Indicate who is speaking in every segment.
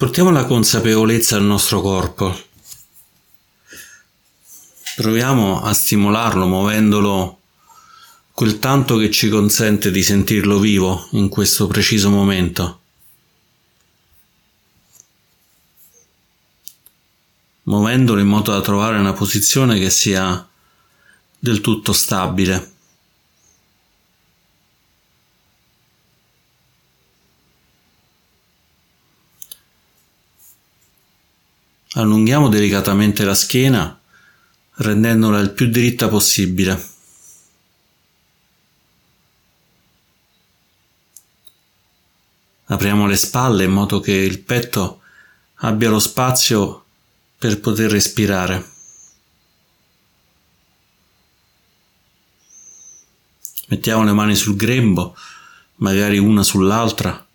Speaker 1: Portiamo la consapevolezza al nostro corpo. Proviamo a stimolarlo muovendolo quel tanto che ci consente di sentirlo vivo in questo preciso momento. Muovendolo in modo da trovare una posizione che sia del tutto stabile. Allunghiamo delicatamente la schiena rendendola il più diritta possibile. Apriamo le spalle in modo che il petto abbia lo spazio per poter respirare. Mettiamo le mani sul grembo, magari una sull'altra,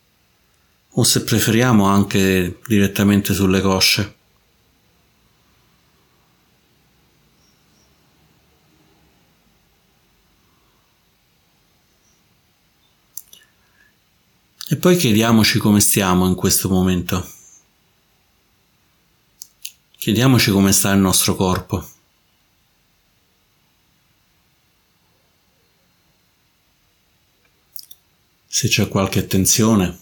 Speaker 1: o se preferiamo anche direttamente sulle cosce. E poi chiediamoci come stiamo in questo momento. Chiediamoci come sta il nostro corpo. Se c'è qualche tensione.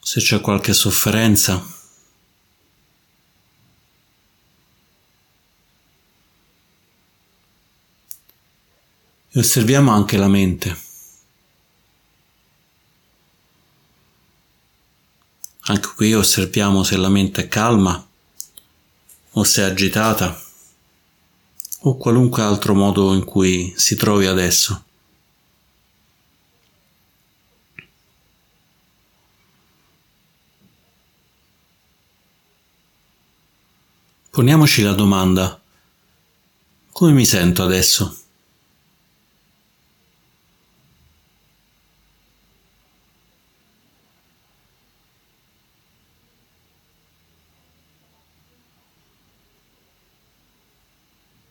Speaker 1: Se c'è qualche sofferenza. E osserviamo anche la mente. Anche qui osserviamo se la mente è calma o se è agitata o qualunque altro modo in cui si trovi adesso. Poniamoci la domanda, come mi sento adesso?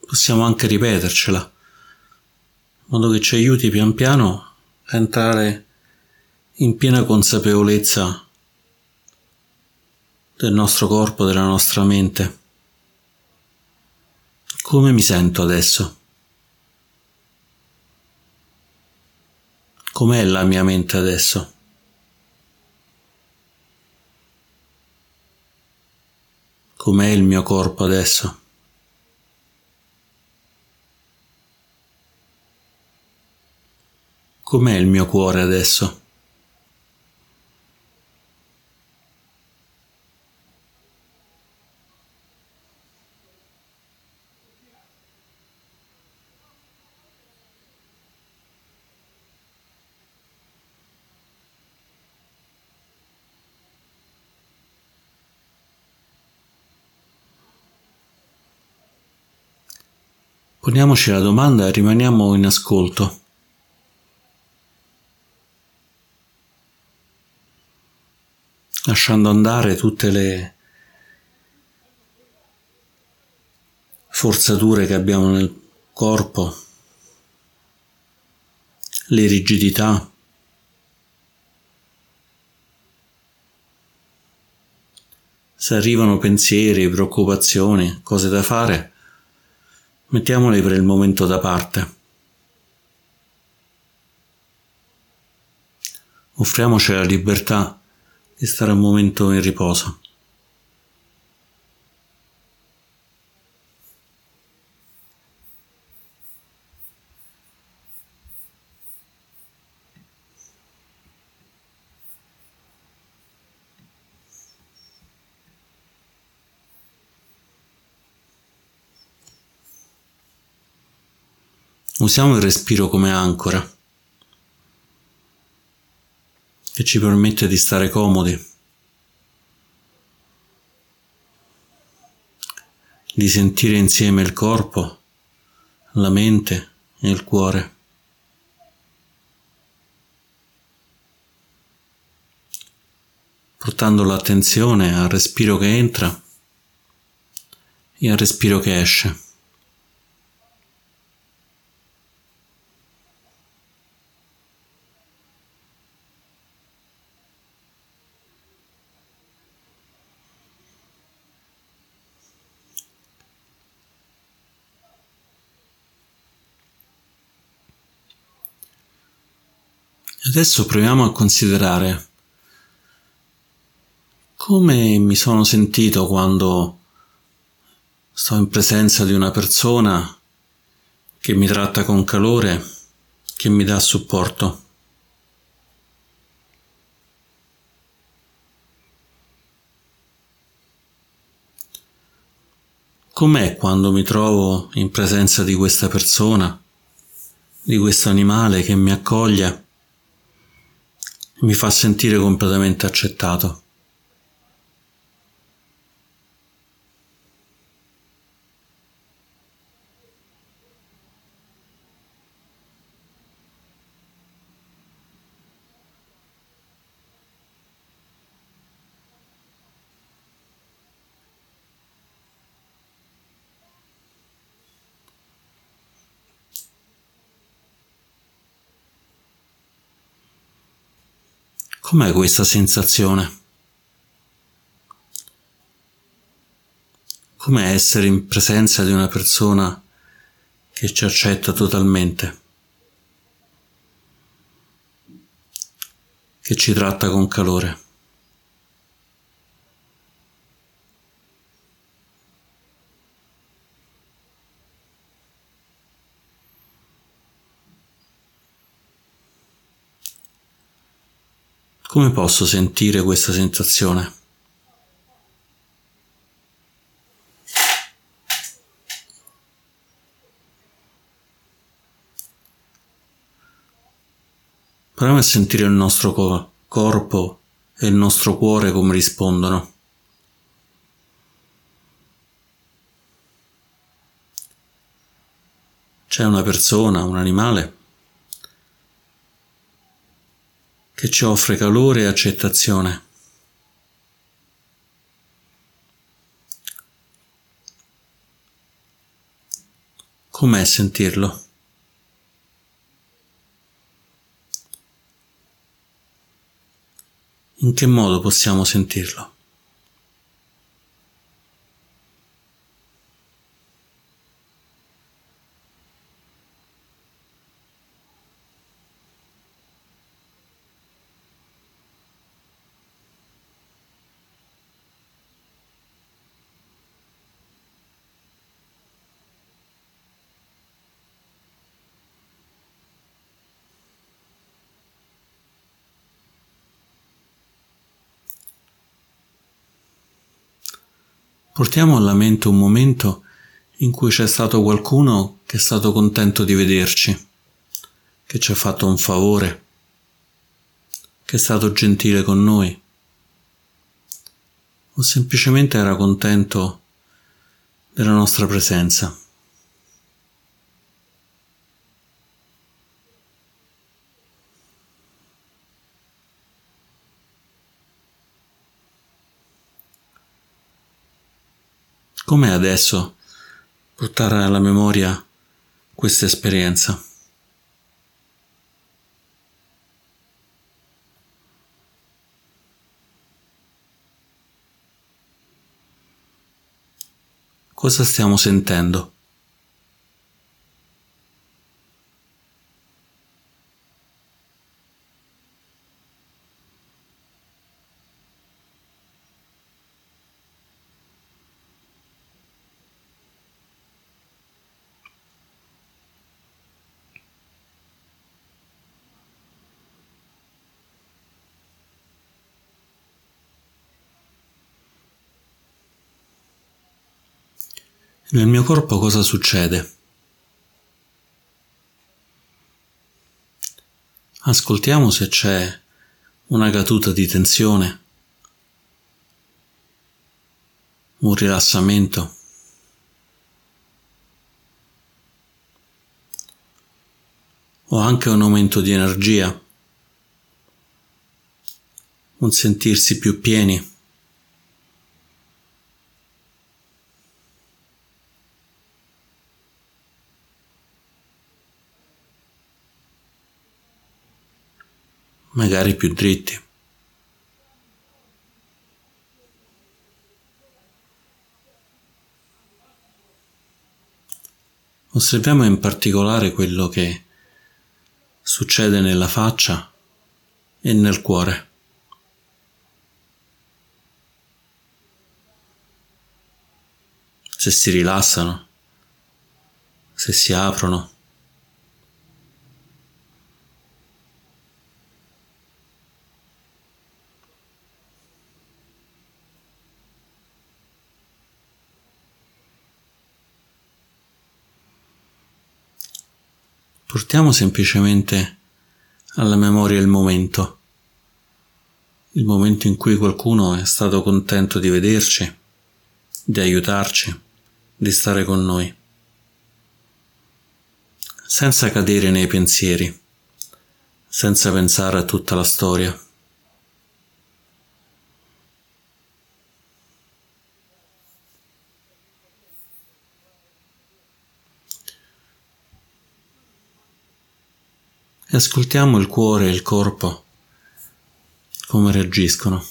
Speaker 1: Possiamo anche ripetercela, in modo che ci aiuti pian piano a entrare in piena consapevolezza del nostro corpo, della nostra mente. Come mi sento adesso? Com'è la mia mente adesso? Com'è il mio corpo adesso? Com'è il mio cuore adesso? Poniamoci la domanda e rimaniamo in ascolto. Lasciando andare tutte le forzature che abbiamo nel corpo, le rigidità. Se arrivano pensieri, preoccupazioni, cose da fare, mettiamole per il momento da parte. Offriamoci la libertà di stare un momento in riposo. Usiamo il respiro come ancora che ci permette di stare comodi, di sentire insieme il corpo, la mente e il cuore. portando l'attenzione al respiro che entra e al respiro che esce. Adesso proviamo a considerare come mi sono sentito quando sto in presenza di una persona che mi tratta con calore, che mi dà supporto. Com'è quando mi trovo in presenza di questa persona, di questo animale che mi accoglie mi fa sentire completamente accettato. Com'è questa sensazione? Com'è essere in presenza di una persona che ci accetta totalmente, che ci tratta con calore? Come posso sentire questa sensazione? Proviamo a sentire il nostro co- corpo e il nostro cuore come rispondono. C'è una persona, un animale che ci offre calore e accettazione. Com'è sentirlo? In che modo possiamo sentirlo? Portiamo alla mente un momento in cui c'è stato qualcuno che è stato contento di vederci, che ci ha fatto un favore, che è stato gentile con noi, o semplicemente era contento della nostra presenza. Com'è adesso portare alla memoria questa esperienza? Cosa stiamo sentendo? Nel mio corpo cosa succede? Ascoltiamo se c'è una caduta di tensione, un rilassamento. O anche un aumento di energia, un sentirsi più pieni. Magari più dritti. Osserviamo in particolare quello che succede nella faccia e nel cuore. Se si rilassano, se si aprono. Portiamo semplicemente alla memoria il momento, il momento in cui qualcuno è stato contento di vederci, di aiutarci, di stare con noi, senza cadere nei pensieri, senza pensare a tutta la storia. Ascoltiamo il cuore e il corpo come reagiscono.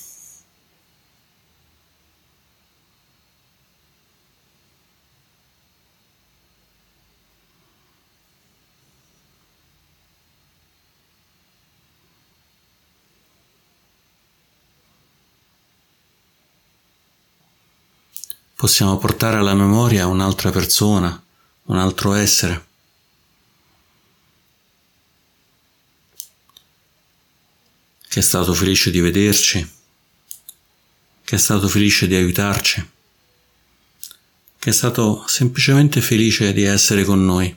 Speaker 1: Possiamo portare alla memoria un'altra persona, un altro essere. Che è stato felice di vederci, che è stato felice di aiutarci, che è stato semplicemente felice di essere con noi.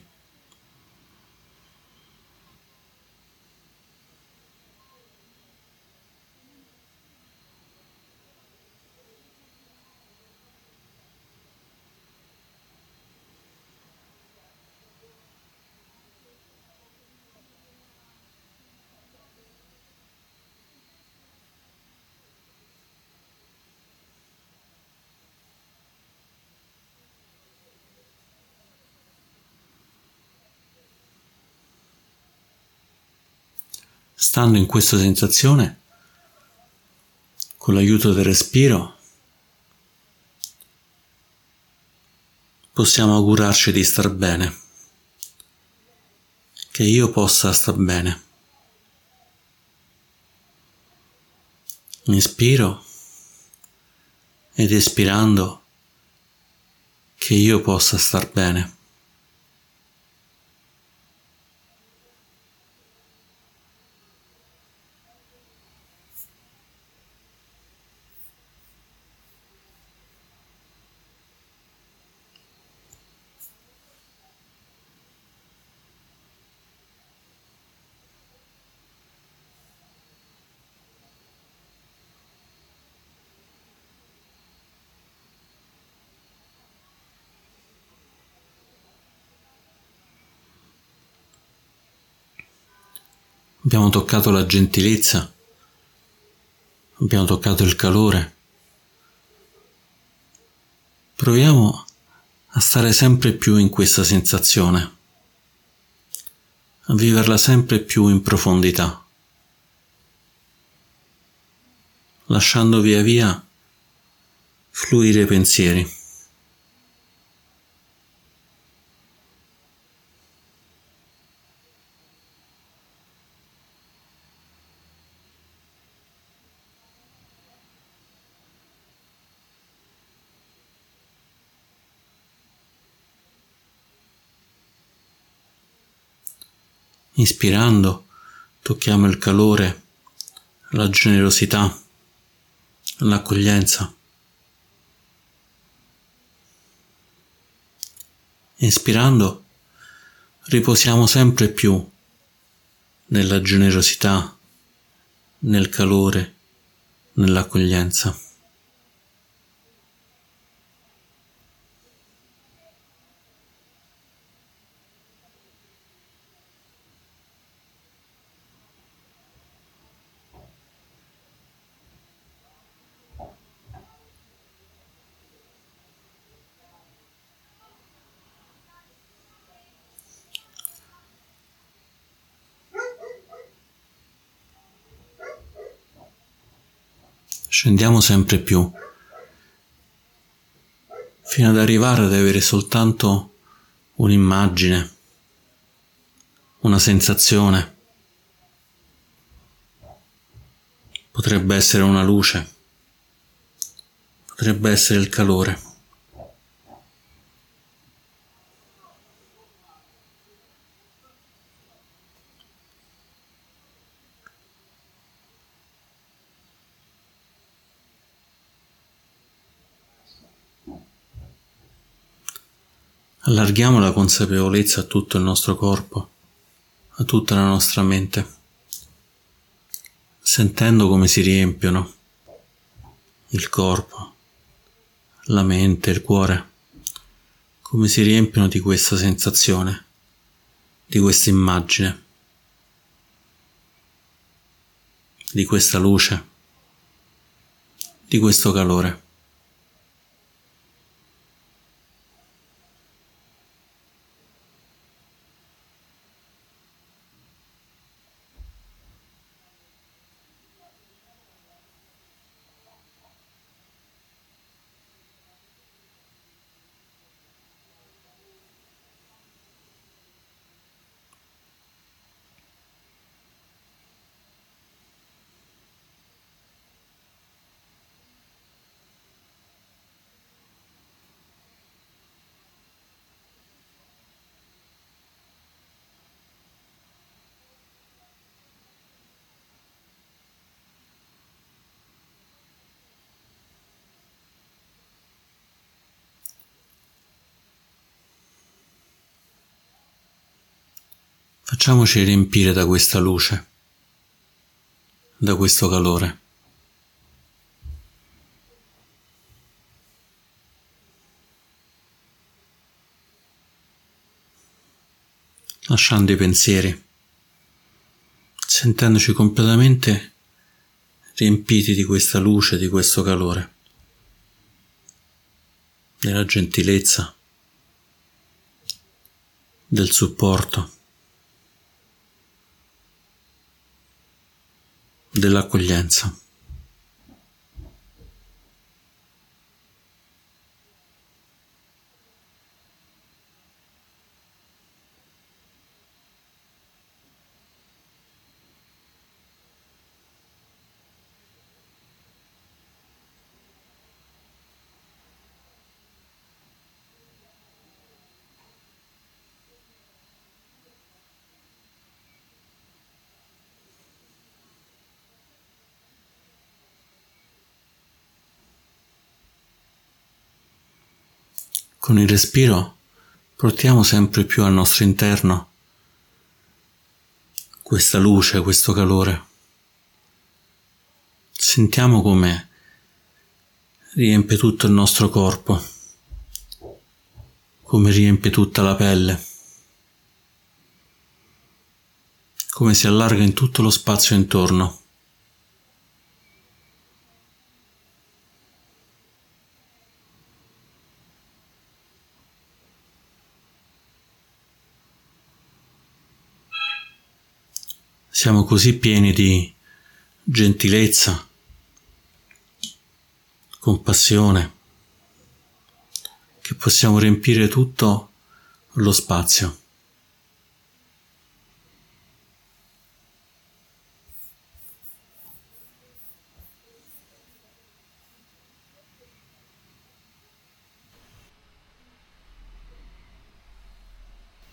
Speaker 1: Stando in questa sensazione, con l'aiuto del respiro, possiamo augurarci di star bene, che io possa star bene. Inspiro ed espirando che io possa star bene. Abbiamo toccato la gentilezza, abbiamo toccato il calore. Proviamo a stare sempre più in questa sensazione, a viverla sempre più in profondità, lasciando via via fluire i pensieri. Inspirando tocchiamo il calore, la generosità, l'accoglienza. Inspirando riposiamo sempre più nella generosità, nel calore, nell'accoglienza. Scendiamo sempre più, fino ad arrivare ad avere soltanto un'immagine, una sensazione, potrebbe essere una luce, potrebbe essere il calore. Allarghiamo la consapevolezza a tutto il nostro corpo, a tutta la nostra mente, sentendo come si riempiono il corpo, la mente, il cuore, come si riempiono di questa sensazione, di questa immagine, di questa luce, di questo calore. Facciamoci riempire da questa luce, da questo calore. Lasciando i pensieri, sentendoci completamente riempiti di questa luce, di questo calore, della gentilezza, del supporto. Dell'accoglienza. Con il respiro portiamo sempre più al nostro interno questa luce, questo calore. Sentiamo come riempie tutto il nostro corpo, come riempie tutta la pelle, come si allarga in tutto lo spazio intorno. Siamo così pieni di gentilezza, compassione, che possiamo riempire tutto lo spazio.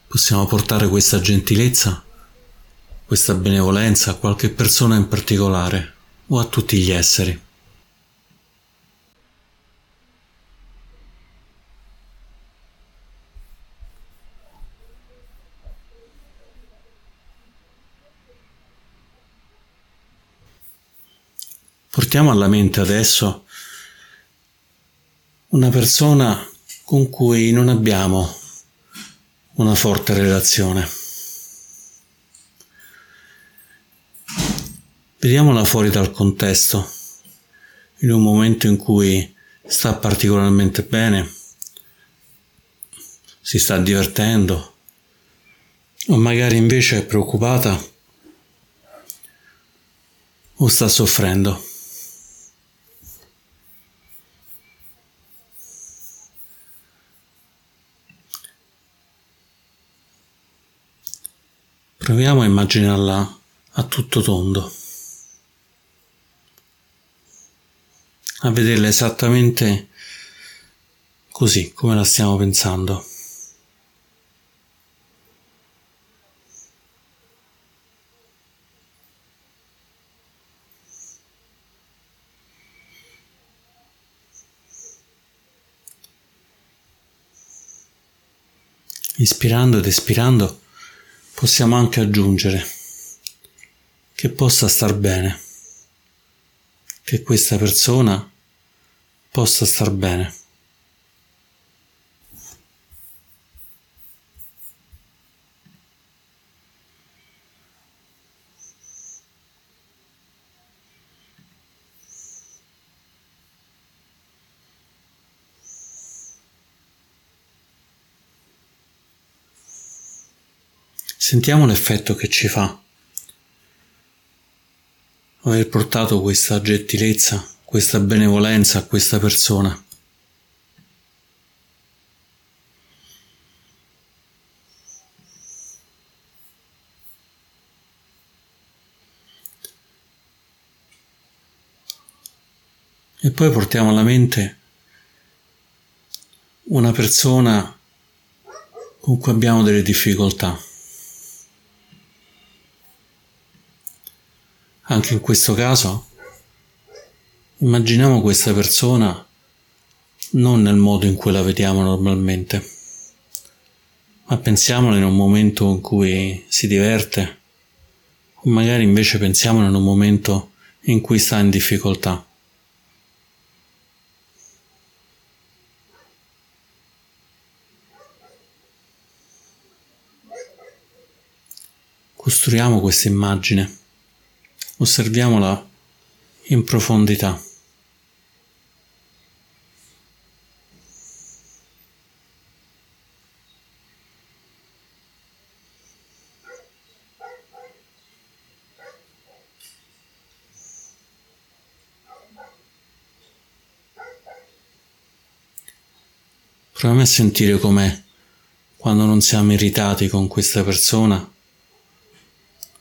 Speaker 1: Possiamo portare questa gentilezza questa benevolenza a qualche persona in particolare o a tutti gli esseri. Portiamo alla mente adesso una persona con cui non abbiamo una forte relazione. Vediamola fuori dal contesto, in un momento in cui sta particolarmente bene, si sta divertendo, o magari invece è preoccupata o sta soffrendo. Proviamo a immaginarla a tutto tondo a vederla esattamente così come la stiamo pensando. Ispirando ed espirando possiamo anche aggiungere che possa star bene, che questa persona possa star bene. Sentiamo l'effetto che ci fa aver portato questa gentilezza, questa benevolenza a questa persona. E poi portiamo alla mente una persona con cui abbiamo delle difficoltà. Anche in questo caso, immaginiamo questa persona non nel modo in cui la vediamo normalmente, ma pensiamola in un momento in cui si diverte, o magari invece pensiamola in un momento in cui sta in difficoltà. Costruiamo questa immagine osserviamola in profondità. Proviamo a sentire com'è quando non siamo irritati con questa persona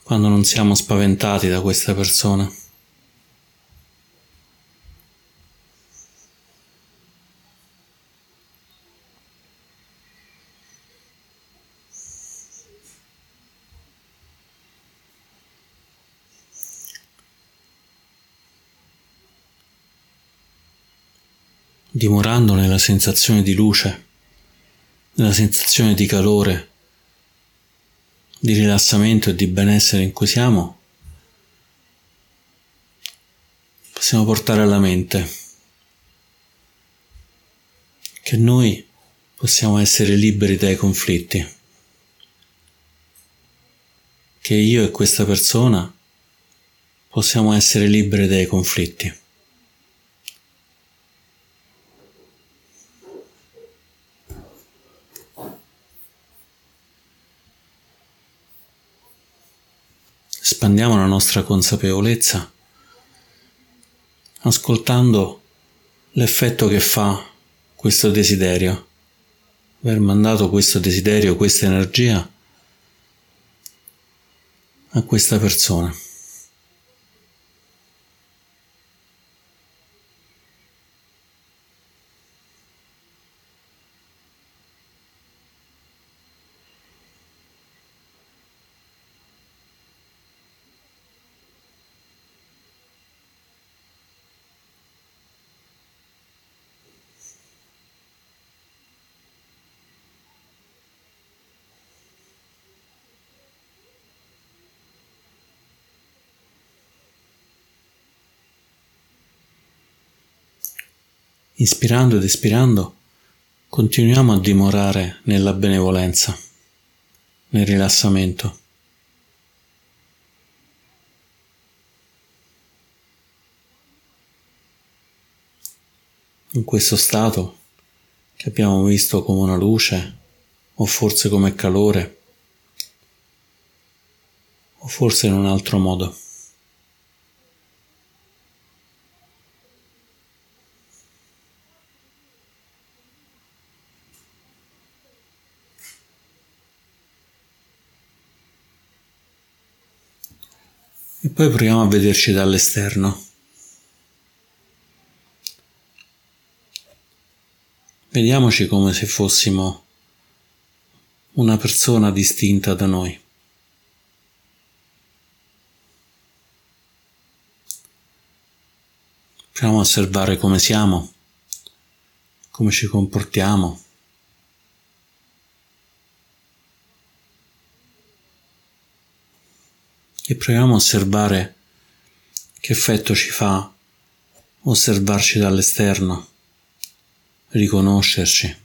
Speaker 1: quando non siamo spaventati da questa persona. dimorando nella sensazione di luce, nella sensazione di calore di rilassamento e di benessere in cui siamo, possiamo portare alla mente che noi possiamo essere liberi dai conflitti, che io e questa persona possiamo essere liberi dai conflitti. Espandiamo la nostra consapevolezza ascoltando l'effetto che fa questo desiderio, aver mandato questo desiderio, questa energia a questa persona. Inspirando ed espirando, continuiamo a dimorare nella benevolenza, nel rilassamento. In questo stato che abbiamo visto come una luce, o forse come calore, o forse in un altro modo. E poi proviamo a vederci dall'esterno. Vediamoci come se fossimo una persona distinta da noi. Proviamo a osservare come siamo, come ci comportiamo. E proviamo a osservare che effetto ci fa osservarci dall'esterno, riconoscerci.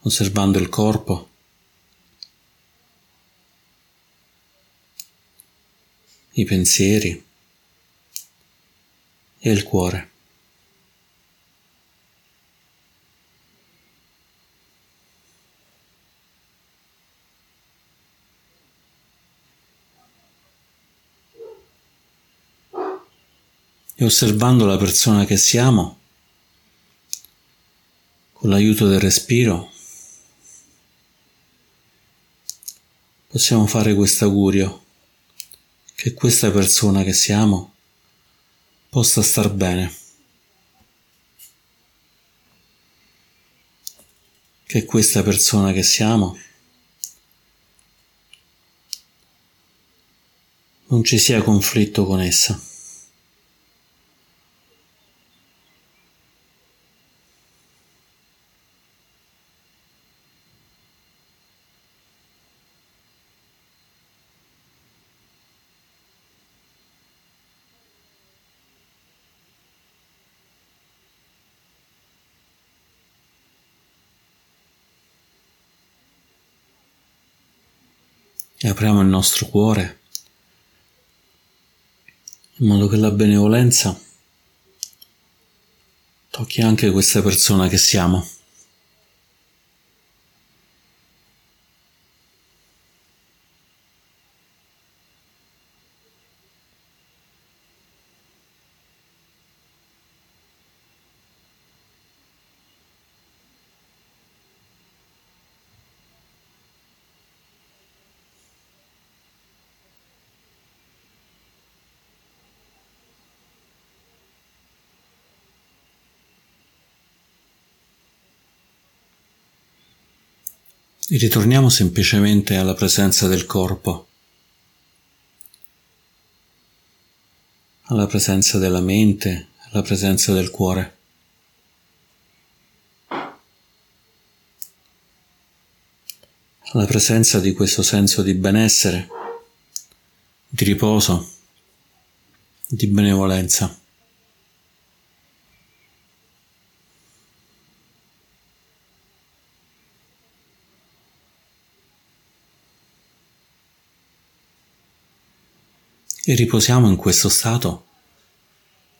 Speaker 1: Osservando il corpo. i pensieri e il cuore. E osservando la persona che siamo, con l'aiuto del respiro, possiamo fare questo augurio che questa persona che siamo possa star bene, che questa persona che siamo non ci sia conflitto con essa. E apriamo il nostro cuore in modo che la benevolenza tocchi anche questa persona che siamo. Ritorniamo semplicemente alla presenza del corpo, alla presenza della mente, alla presenza del cuore. alla presenza di questo senso di benessere, di riposo, di benevolenza. E riposiamo in questo stato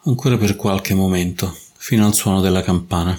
Speaker 1: ancora per qualche momento fino al suono della campana.